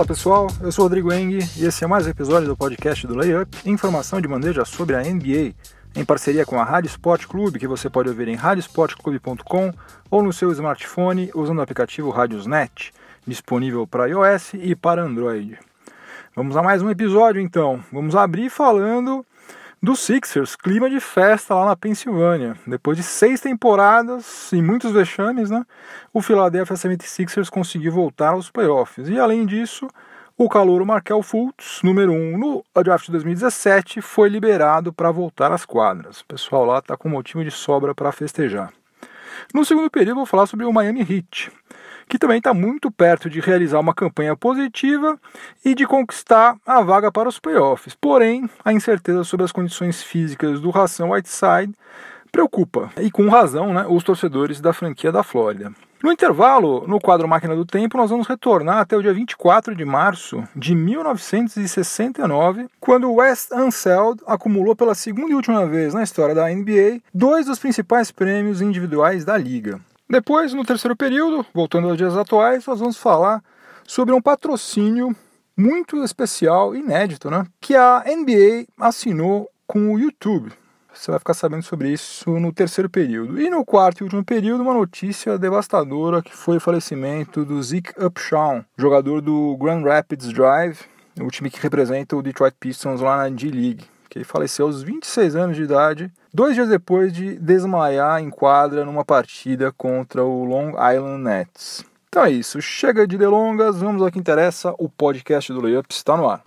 Fala pessoal, eu sou Rodrigo Eng e esse é mais um episódio do podcast do Layup, informação de bandeja sobre a NBA, em parceria com a Rádio Sport Clube, que você pode ouvir em radiosportclube.com ou no seu smartphone usando o aplicativo Radiosnet, disponível para iOS e para Android. Vamos a mais um episódio então. Vamos abrir falando do Sixers, clima de festa lá na Pensilvânia. Depois de seis temporadas e muitos vexames, né, o Philadelphia 76ers conseguiu voltar aos playoffs. E além disso, o calouro Markel Fultz, número 1 um no draft de 2017, foi liberado para voltar às quadras. O pessoal lá está com motivo de sobra para festejar. No segundo período, vou falar sobre o Miami Heat que também está muito perto de realizar uma campanha positiva e de conquistar a vaga para os playoffs. Porém, a incerteza sobre as condições físicas do Ração Whiteside preocupa, e com razão, né, os torcedores da franquia da Flórida. No intervalo, no quadro Máquina do Tempo, nós vamos retornar até o dia 24 de março de 1969, quando o West Anseld acumulou pela segunda e última vez na história da NBA dois dos principais prêmios individuais da liga. Depois, no terceiro período, voltando aos dias atuais, nós vamos falar sobre um patrocínio muito especial, inédito, né? Que a NBA assinou com o YouTube. Você vai ficar sabendo sobre isso no terceiro período. E no quarto e último período, uma notícia devastadora que foi o falecimento do Zeke Upshaw, jogador do Grand Rapids Drive, o time que representa o Detroit Pistons lá na D-League que faleceu aos 26 anos de idade, dois dias depois de desmaiar em quadra numa partida contra o Long Island Nets. Então é isso, chega de delongas, vamos ao que interessa, o podcast do Layup está no ar.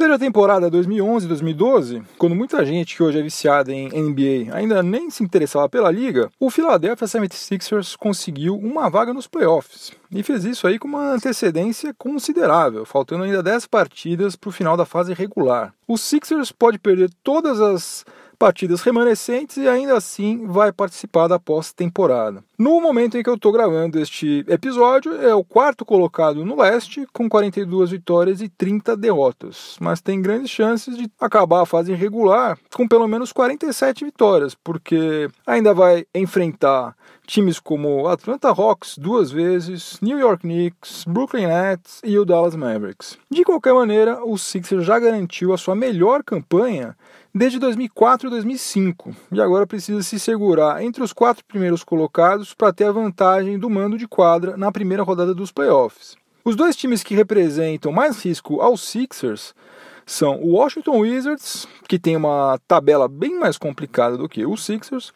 Desde a temporada 2011-2012, quando muita gente que hoje é viciada em NBA ainda nem se interessava pela liga, o Philadelphia 76ers conseguiu uma vaga nos playoffs. E fez isso aí com uma antecedência considerável, faltando ainda 10 partidas para o final da fase regular. O Sixers pode perder todas as partidas remanescentes e ainda assim vai participar da pós-temporada. No momento em que eu estou gravando este episódio, é o quarto colocado no leste, com 42 vitórias e 30 derrotas, mas tem grandes chances de acabar a fase regular com pelo menos 47 vitórias, porque ainda vai enfrentar times como Atlanta Hawks duas vezes, New York Knicks, Brooklyn Nets e o Dallas Mavericks. De qualquer maneira, o Sixers já garantiu a sua melhor campanha desde 2004 e 2005 e agora precisa se segurar entre os quatro primeiros colocados para ter a vantagem do mando de quadra na primeira rodada dos playoffs. Os dois times que representam mais risco aos Sixers são o Washington Wizards, que tem uma tabela bem mais complicada do que os Sixers,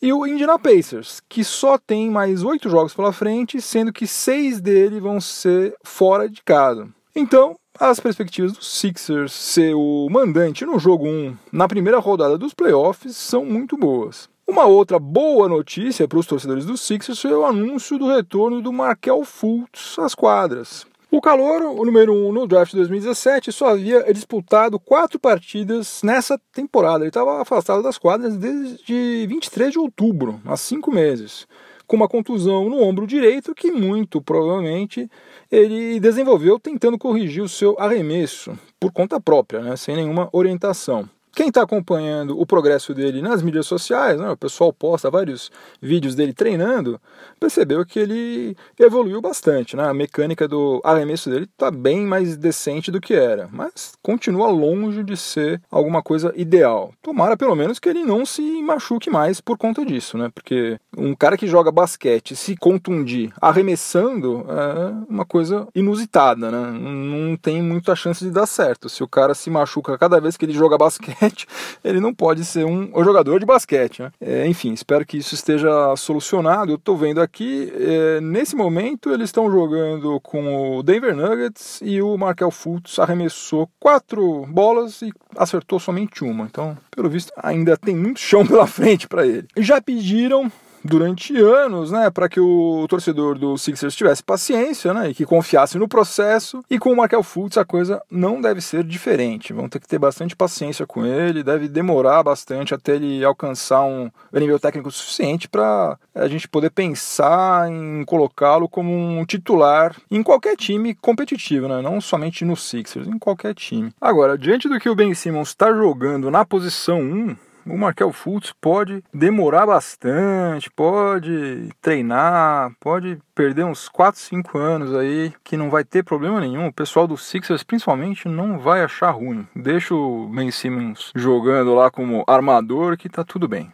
e o Indiana Pacers, que só tem mais oito jogos pela frente, sendo que seis dele vão ser fora de casa. Então, as perspectivas dos Sixers ser o mandante no jogo 1 na primeira rodada dos playoffs são muito boas. Uma outra boa notícia para os torcedores dos Sixers foi o anúncio do retorno do Markel Fultz às quadras. O Calor, o número 1 um no draft de 2017, só havia disputado quatro partidas nessa temporada. Ele estava afastado das quadras desde 23 de outubro, há cinco meses com uma contusão no ombro direito que muito provavelmente ele desenvolveu tentando corrigir o seu arremesso por conta própria, né, sem nenhuma orientação. Quem está acompanhando o progresso dele nas mídias sociais, né, o pessoal posta vários vídeos dele treinando, percebeu que ele evoluiu bastante. Né? A mecânica do arremesso dele está bem mais decente do que era, mas continua longe de ser alguma coisa ideal. Tomara pelo menos que ele não se machuque mais por conta disso, né? porque um cara que joga basquete se contundir arremessando é uma coisa inusitada, né? não tem muita chance de dar certo. Se o cara se machuca cada vez que ele joga basquete, basquete, ele não pode ser um, jogador de basquete. Né? É, enfim, espero que isso esteja solucionado. Eu estou vendo aqui, é, nesse momento, eles estão jogando com o Denver Nuggets e o Markel Fultz arremessou quatro bolas e acertou somente uma. Então, pelo visto, ainda tem muito chão pela frente para ele. Já pediram durante anos, né, para que o torcedor do Sixers tivesse paciência, né, e que confiasse no processo. E com o Markel Fultz a coisa não deve ser diferente. Vão ter que ter bastante paciência com ele, deve demorar bastante até ele alcançar um nível técnico suficiente para a gente poder pensar em colocá-lo como um titular em qualquer time competitivo, né, não somente no Sixers, em qualquer time. Agora, diante do que o Ben Simmons está jogando na posição 1, o Markel Fultz pode demorar bastante, pode treinar, pode perder uns 4, 5 anos aí, que não vai ter problema nenhum. O pessoal do Sixers, principalmente, não vai achar ruim. Deixa o Ben Simmons jogando lá como armador, que tá tudo bem.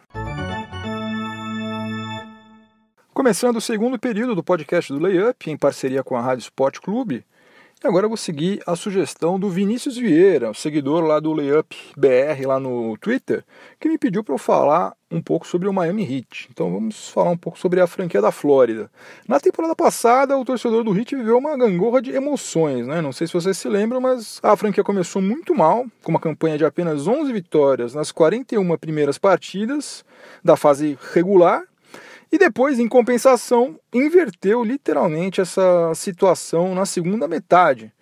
Começando o segundo período do podcast do Layup, em parceria com a Rádio Sport Clube, agora eu vou seguir a sugestão do Vinícius Vieira, seguidor lá do Layup BR lá no Twitter, que me pediu para eu falar um pouco sobre o Miami Heat. Então vamos falar um pouco sobre a franquia da Flórida. Na temporada passada, o torcedor do Heat viveu uma gangorra de emoções, né? Não sei se vocês se lembram, mas a franquia começou muito mal, com uma campanha de apenas 11 vitórias nas 41 primeiras partidas da fase regular e depois, em compensação, inverteu literalmente essa situação na segunda metade,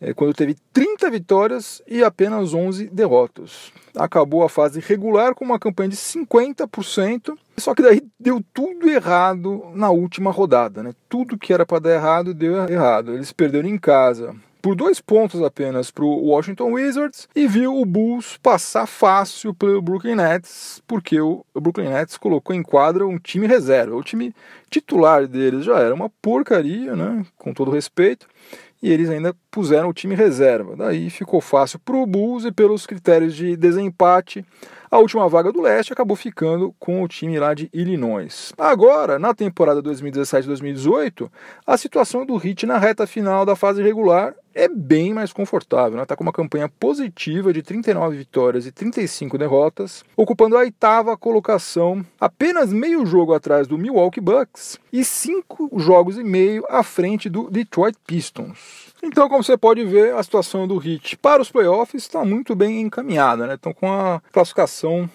é, quando teve 30 vitórias e apenas 11 derrotas. Acabou a fase regular com uma campanha de 50%, só que daí deu tudo errado na última rodada. Né? Tudo que era para dar errado deu errado. Eles perderam em casa por dois pontos apenas para o Washington Wizards e viu o Bulls passar fácil pelo Brooklyn Nets, porque o Brooklyn Nets colocou em quadra um time reserva. O time titular deles já era uma porcaria, né? com todo respeito, e eles ainda puseram o time reserva. Daí ficou fácil para o Bulls e pelos critérios de desempate a última vaga do leste acabou ficando com o time lá de Illinois. Agora, na temporada 2017-2018, a situação do Heat na reta final da fase regular é bem mais confortável. Está né? Tá com uma campanha positiva de 39 vitórias e 35 derrotas, ocupando a oitava colocação, apenas meio jogo atrás do Milwaukee Bucks e cinco jogos e meio à frente do Detroit Pistons. Então, como você pode ver, a situação do Heat para os playoffs está muito bem encaminhada, né? Estão com a classificação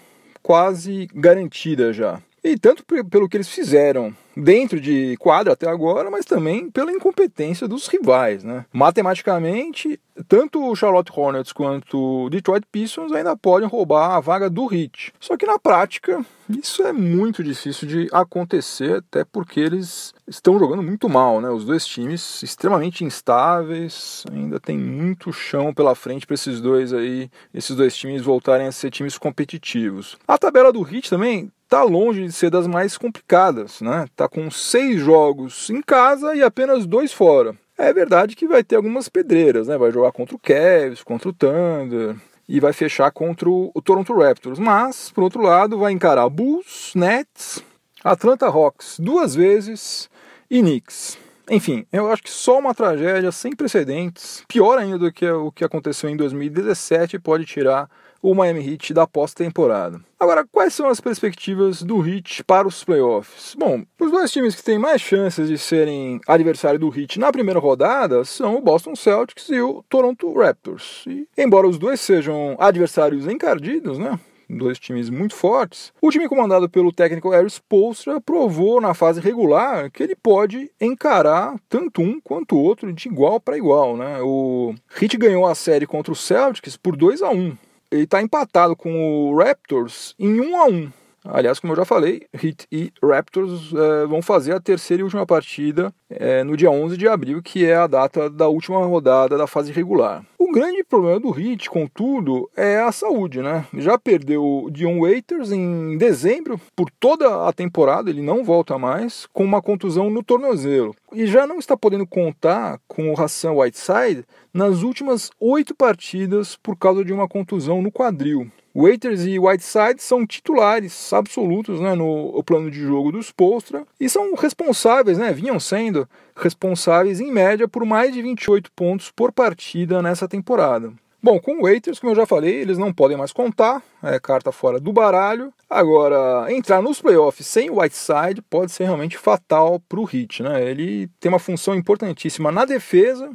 quase garantida já. E tanto pelo que eles fizeram dentro de quadra até agora, mas também pela incompetência dos rivais. Né? Matematicamente, tanto o Charlotte Hornets quanto o Detroit Pistons ainda podem roubar a vaga do Heat. Só que na prática, isso é muito difícil de acontecer, até porque eles estão jogando muito mal, né? Os dois times extremamente instáveis, ainda tem muito chão pela frente para esses dois aí, esses dois times voltarem a ser times competitivos. A tabela do Heat também está longe de ser das mais complicadas, né? Tá com seis jogos em casa e apenas dois fora. É verdade que vai ter algumas pedreiras, né? Vai jogar contra o Cavs, contra o Thunder e vai fechar contra o Toronto Raptors. Mas, por outro lado, vai encarar Bulls, Nets, Atlanta Hawks duas vezes e Knicks. Enfim, eu acho que só uma tragédia sem precedentes, pior ainda do que o que aconteceu em 2017, pode tirar o Miami Heat da pós-temporada. Agora, quais são as perspectivas do Heat para os playoffs? Bom, os dois times que têm mais chances de serem adversário do Heat na primeira rodada são o Boston Celtics e o Toronto Raptors. E, embora os dois sejam adversários encardidos, né? dois times muito fortes, o time comandado pelo técnico Harry Spolstra provou na fase regular que ele pode encarar tanto um quanto o outro de igual para igual. Né? O Heat ganhou a série contra o Celtics por 2 a 1 ele está empatado com o Raptors em 1 a 1 Aliás, como eu já falei, Heat e Raptors é, vão fazer a terceira e última partida é, no dia 11 de abril, que é a data da última rodada da fase regular. O grande problema do Heat, contudo, é a saúde, né? Já perdeu Dion Waiters em dezembro, por toda a temporada, ele não volta mais, com uma contusão no tornozelo. E já não está podendo contar com o Hassan Whiteside nas últimas oito partidas por causa de uma contusão no quadril. Waiters e Whiteside são titulares absolutos né, no plano de jogo dos Postra e são responsáveis, né, vinham sendo responsáveis em média por mais de 28 pontos por partida nessa temporada. Bom, com o Waiters, como eu já falei, eles não podem mais contar, é carta fora do baralho. Agora, entrar nos playoffs sem o Whiteside pode ser realmente fatal para o Heat, né? Ele tem uma função importantíssima na defesa,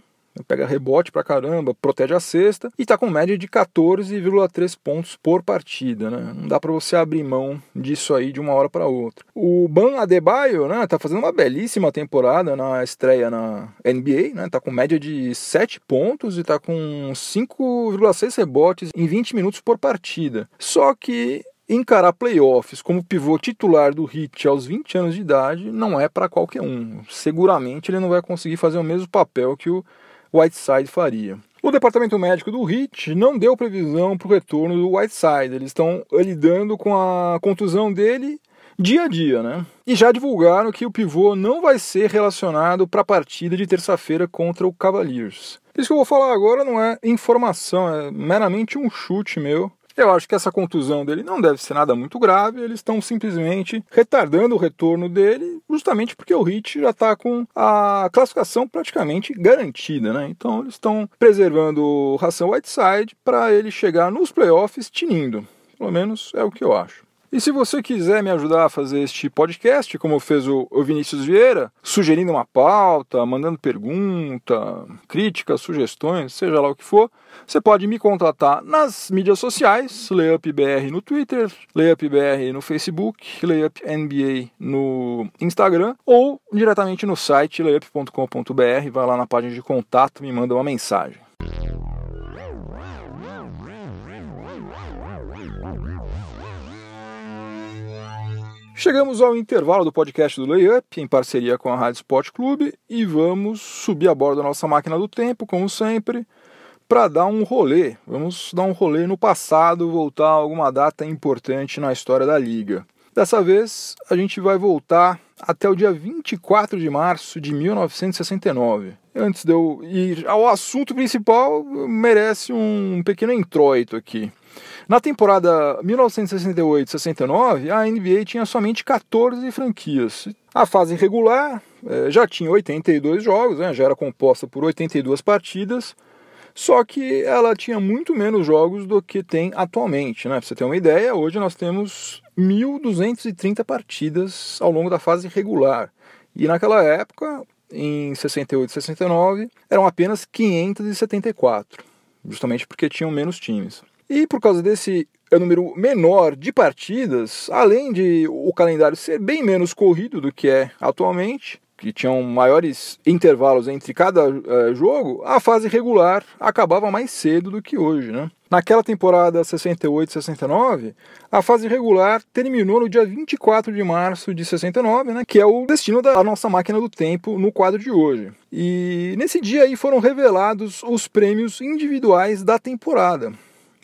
pega rebote pra caramba, protege a cesta e tá com média de 14,3 pontos por partida, né? Não dá para você abrir mão disso aí de uma hora para outra. O Ban Adebayo, né, tá fazendo uma belíssima temporada na estreia na NBA, né? Tá com média de 7 pontos e tá com 5,6 rebotes em 20 minutos por partida. Só que encarar playoffs como pivô titular do Heat aos 20 anos de idade não é para qualquer um. Seguramente ele não vai conseguir fazer o mesmo papel que o Whiteside faria. O departamento médico do Heat não deu previsão para o retorno do Whiteside. Eles estão lidando com a contusão dele dia a dia, né? E já divulgaram que o pivô não vai ser relacionado para a partida de terça-feira contra o Cavaliers. Isso que eu vou falar agora não é informação, é meramente um chute meu. Eu acho que essa contusão dele não deve ser nada muito grave, eles estão simplesmente retardando o retorno dele, justamente porque o Heat já está com a classificação praticamente garantida, né? Então eles estão preservando o Ração Whiteside para ele chegar nos playoffs tinindo. Pelo menos é o que eu acho. E se você quiser me ajudar a fazer este podcast, como fez o Vinícius Vieira, sugerindo uma pauta, mandando pergunta, críticas, sugestões, seja lá o que for, você pode me contatar nas mídias sociais, LayupBR no Twitter, LayupBR no Facebook, LayupNBA no Instagram ou diretamente no site layup.com.br, vai lá na página de contato me manda uma mensagem. Chegamos ao intervalo do podcast do Layup, em parceria com a Rádio Sport Clube, e vamos subir a bordo da nossa máquina do tempo, como sempre, para dar um rolê. Vamos dar um rolê no passado, voltar a alguma data importante na história da liga. Dessa vez, a gente vai voltar até o dia 24 de março de 1969. Antes de eu ir ao assunto principal, merece um pequeno introito aqui. Na temporada 1968-69, a NBA tinha somente 14 franquias. A fase regular eh, já tinha 82 jogos, né, já era composta por 82 partidas, só que ela tinha muito menos jogos do que tem atualmente. Né? Para você ter uma ideia, hoje nós temos 1.230 partidas ao longo da fase regular. E naquela época, em 68 e 69, eram apenas 574, justamente porque tinham menos times. E por causa desse número menor de partidas, além de o calendário ser bem menos corrido do que é atualmente, que tinham maiores intervalos entre cada uh, jogo, a fase regular acabava mais cedo do que hoje, né? Naquela temporada 68-69, a fase regular terminou no dia 24 de março de 69, né, que é o destino da nossa máquina do tempo no quadro de hoje. E nesse dia aí foram revelados os prêmios individuais da temporada.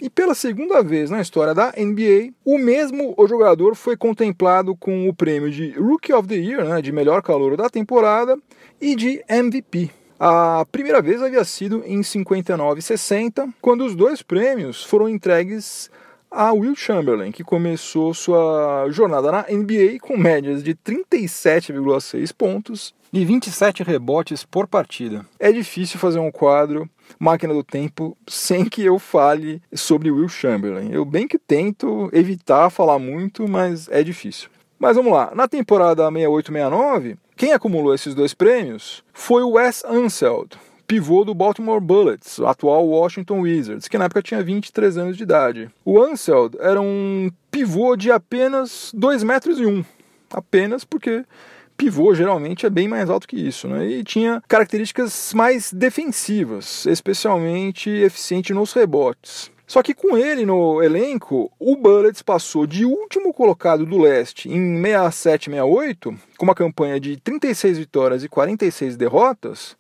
E pela segunda vez na história da NBA, o mesmo jogador foi contemplado com o prêmio de Rookie of the Year, né, de melhor calor da temporada, e de MVP. A primeira vez havia sido em 59 e 60, quando os dois prêmios foram entregues a Will Chamberlain, que começou sua jornada na NBA com médias de 37,6 pontos e 27 rebotes por partida. É difícil fazer um quadro Máquina do Tempo sem que eu fale sobre Will Chamberlain. Eu bem que tento evitar falar muito, mas é difícil. Mas vamos lá, na temporada 68-69, quem acumulou esses dois prêmios foi o Wes Unseld, pivô do Baltimore Bullets, atual Washington Wizards, que na época tinha 23 anos de idade. O Anseld era um pivô de apenas 2 metros e 1, apenas porque pivô geralmente é bem mais alto que isso, né? E tinha características mais defensivas, especialmente eficiente nos rebotes. Só que com ele no elenco, o Bullets passou de último colocado do leste em 67-68, com uma campanha de 36 vitórias e 46 derrotas,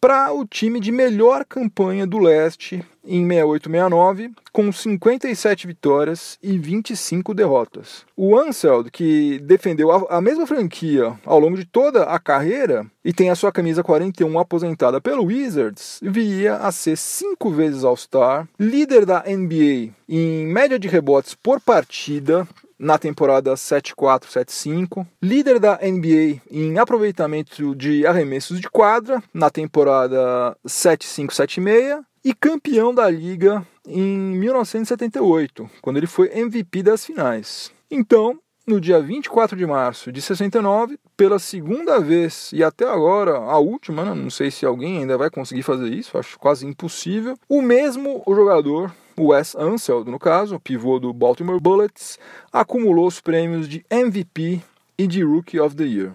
para o time de melhor campanha do leste em 68-69, com 57 vitórias e 25 derrotas. O Anseld, que defendeu a, mesma franquia ao longo de toda a carreira e tem a sua camisa 41 aposentada pelo Wizards, viria a ser cinco vezes All-Star, líder da NBA em média de rebotes por partida na temporada 7-4-7-5, líder da NBA em aproveitamento de arremessos de quadra na temporada 7-5-7-6 e campeão da liga em 1978, quando ele foi MVP das finais. Então, no dia 24 de março de 69, pela segunda vez e até agora a última, né? não sei se alguém ainda vai conseguir fazer isso, acho quase impossível, o mesmo jogador Wes Unseld, no caso, pivô do Baltimore Bullets, acumulou os prêmios de MVP e de Rookie of the Year.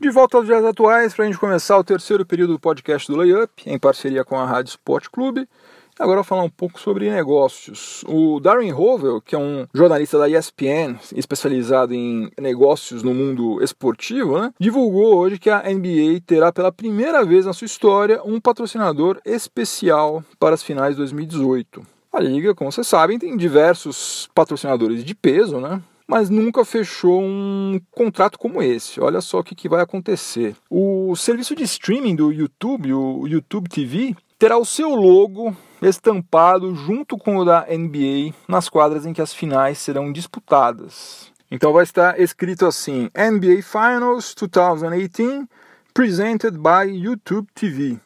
De volta aos dias atuais, para a gente começar o terceiro período do podcast do Layup, em parceria com a Rádio Sport Clube. Agora eu vou falar um pouco sobre negócios. O Darren Rovell, que é um jornalista da ESPN, especializado em negócios no mundo esportivo, né, divulgou hoje que a NBA terá pela primeira vez na sua história um patrocinador especial para as finais de 2018. A liga, como vocês sabem, tem diversos patrocinadores de peso, né? mas nunca fechou um contrato como esse. Olha só o que, que vai acontecer. O serviço de streaming do YouTube, o YouTube TV, terá o seu logo estampado junto com o da NBA nas quadras em que as finais serão disputadas. Então vai estar escrito assim: NBA Finals 2018 presented by YouTube TV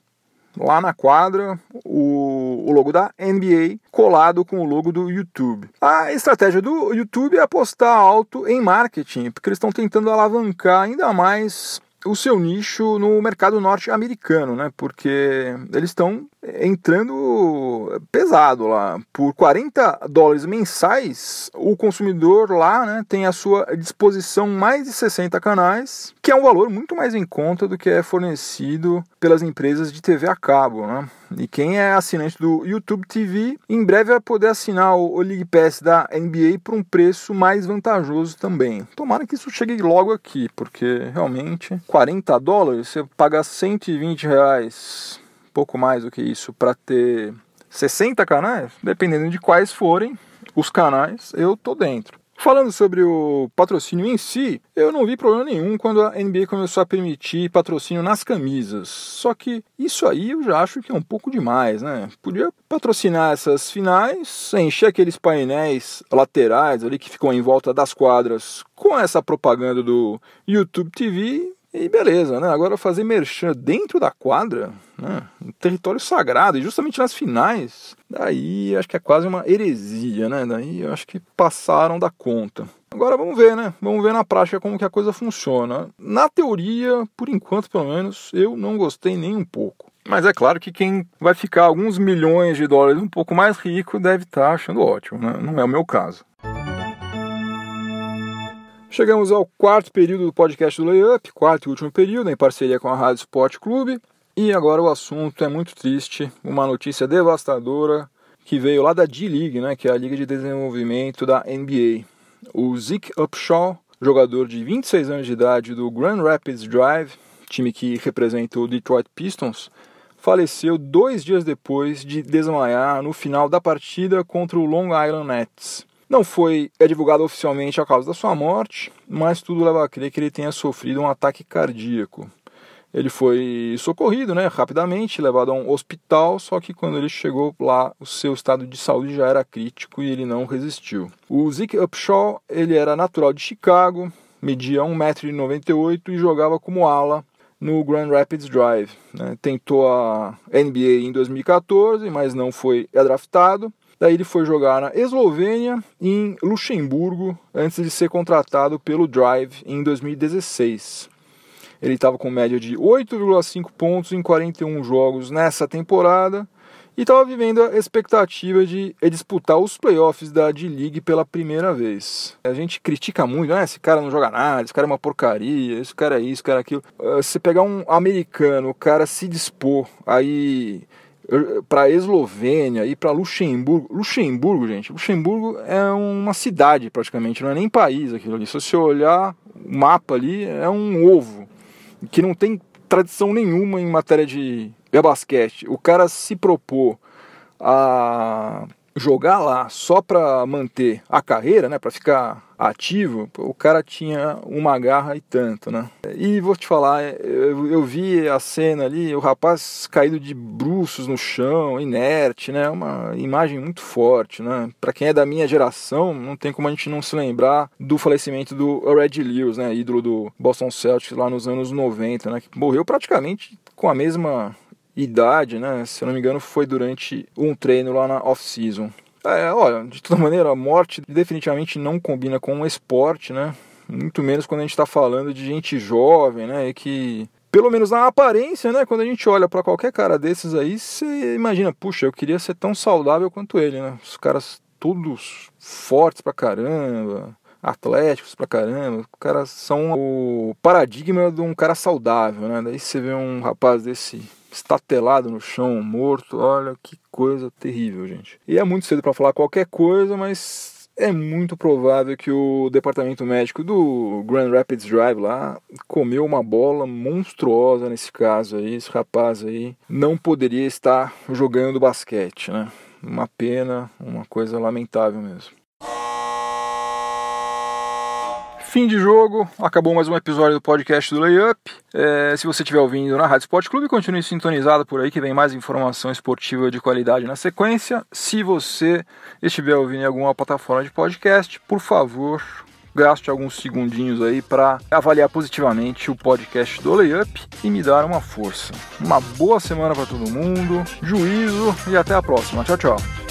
lá na quadra o, o, logo da NBA colado com o logo do YouTube. A estratégia do YouTube é apostar alto em marketing, porque eles estão tentando alavancar ainda mais o seu nicho no mercado norte-americano, né? Porque eles estão entrando pesado lá. Por 40 dólares mensais, o consumidor lá né, tem à sua disposição mais de 60 canais, que é um valor muito mais em conta do que é fornecido pelas empresas de TV a cabo. Né? E quem é assinante do YouTube TV, em breve vai poder assinar o League Pass da NBA por um preço mais vantajoso também. Tomara que isso chegue logo aqui, porque realmente 40 dólares, você paga 120 reais pouco mais do que isso para ter 60 canais, dependendo de quais forem os canais, eu tô dentro. Falando sobre o patrocínio em si, eu não vi problema nenhum quando a NBA começou a permitir patrocínio nas camisas. Só que isso aí eu já acho que é um pouco demais, né? Podia patrocinar essas finais, encher aqueles painéis laterais ali que ficam em volta das quadras com essa propaganda do YouTube TV e beleza, né? Agora fazer merchan dentro da quadra, né? Território sagrado, e justamente nas finais, daí acho que é quase uma heresia, né? Daí acho que passaram da conta. Agora vamos ver, né? Vamos ver na prática como que a coisa funciona. Na teoria, por enquanto pelo menos, eu não gostei nem um pouco. Mas é claro que quem vai ficar alguns milhões de dólares um pouco mais rico deve estar achando ótimo, né? Não é o meu caso. Chegamos ao quarto período do podcast do Layup, quarto e último período, em parceria com a Rádio Sport Clube. E agora o assunto é muito triste, uma notícia devastadora que veio lá da D-League, né, que é a Liga de Desenvolvimento da NBA. O Zeke Upshaw, jogador de 26 anos de idade do Grand Rapids Drive, time que representa o Detroit Pistons, faleceu dois dias depois de desmaiar no final da partida contra o Long Island Nets. Não foi é divulgado oficialmente a causa da sua morte, mas tudo leva a crer que ele tenha sofrido um ataque cardíaco. Ele foi socorrido né, rapidamente, levado a um hospital, só que quando ele chegou lá, o seu estado de saúde já era crítico e ele não resistiu. O Zeke Upshaw ele era natural de Chicago, media 1,98m e jogava como ala no Grand Rapids Drive. Né. Tentou a NBA em 2014, mas não foi draftado. Daí ele foi jogar na Eslovênia e em Luxemburgo antes de ser contratado pelo Drive em 2016. Ele estava com média de 8,5 pontos em 41 jogos nessa temporada e estava vivendo a expectativa de disputar os playoffs da D-League pela primeira vez. A gente critica muito, né? Esse cara não joga nada, esse cara é uma porcaria, esse cara é isso, esse cara é aquilo. Ah, se pegar um americano, o cara se dispor aí para Eslovênia e para Luxemburgo. Luxemburgo, gente, Luxemburgo é uma cidade praticamente, não é nem país aquilo ali. Se você olhar o mapa ali, é um ovo que não tem tradição nenhuma em matéria de basquete. O cara se propôs a jogar lá só para manter a carreira, né, para ficar ativo, o cara tinha uma garra e tanto, né? E vou te falar, eu, eu, vi a cena ali, o rapaz caído de bruços no chão, inerte, né? Uma imagem muito forte, né? Para quem é da minha geração, não tem como a gente não se lembrar do falecimento do Red Lewis, né? Ídolo do Boston Celtics lá nos anos 90, né? Que morreu praticamente com a mesma idade, né? Se eu não me engano, foi durante um treino lá na off-season. É, olha, de toda maneira, a morte definitivamente não combina com o esporte, né? Muito menos quando a gente está falando de gente jovem, né? E que, pelo menos na aparência, né? Quando a gente olha para qualquer cara desses aí, você imagina, puxa, eu queria ser tão saudável quanto ele, né? Os caras todos fortes pra caramba, atléticos pra caramba. Os caras são o paradigma de um cara saudável, né? Daí você vê um rapaz desse estatelado no chão, morto. Olha que coisa terrível, gente. E é muito cedo para falar qualquer coisa, mas é muito provável que o departamento médico do Grand Rapids Drive lá comeu uma bola monstruosa nesse caso aí. Esse rapaz aí não poderia estar jogando basquete, né? Uma pena, uma coisa lamentável mesmo. Fim de jogo, acabou mais um episódio do podcast do Layup. É, se você estiver ouvindo na Rádio Sport Clube, continue sintonizado por aí que vem mais informação esportiva de qualidade na sequência. Se você estiver ouvindo em alguma plataforma de podcast, por favor, gaste alguns segundinhos aí para avaliar positivamente o podcast do Layup e me dar uma força. Uma boa semana para todo mundo, juízo e até a próxima. Tchau, tchau.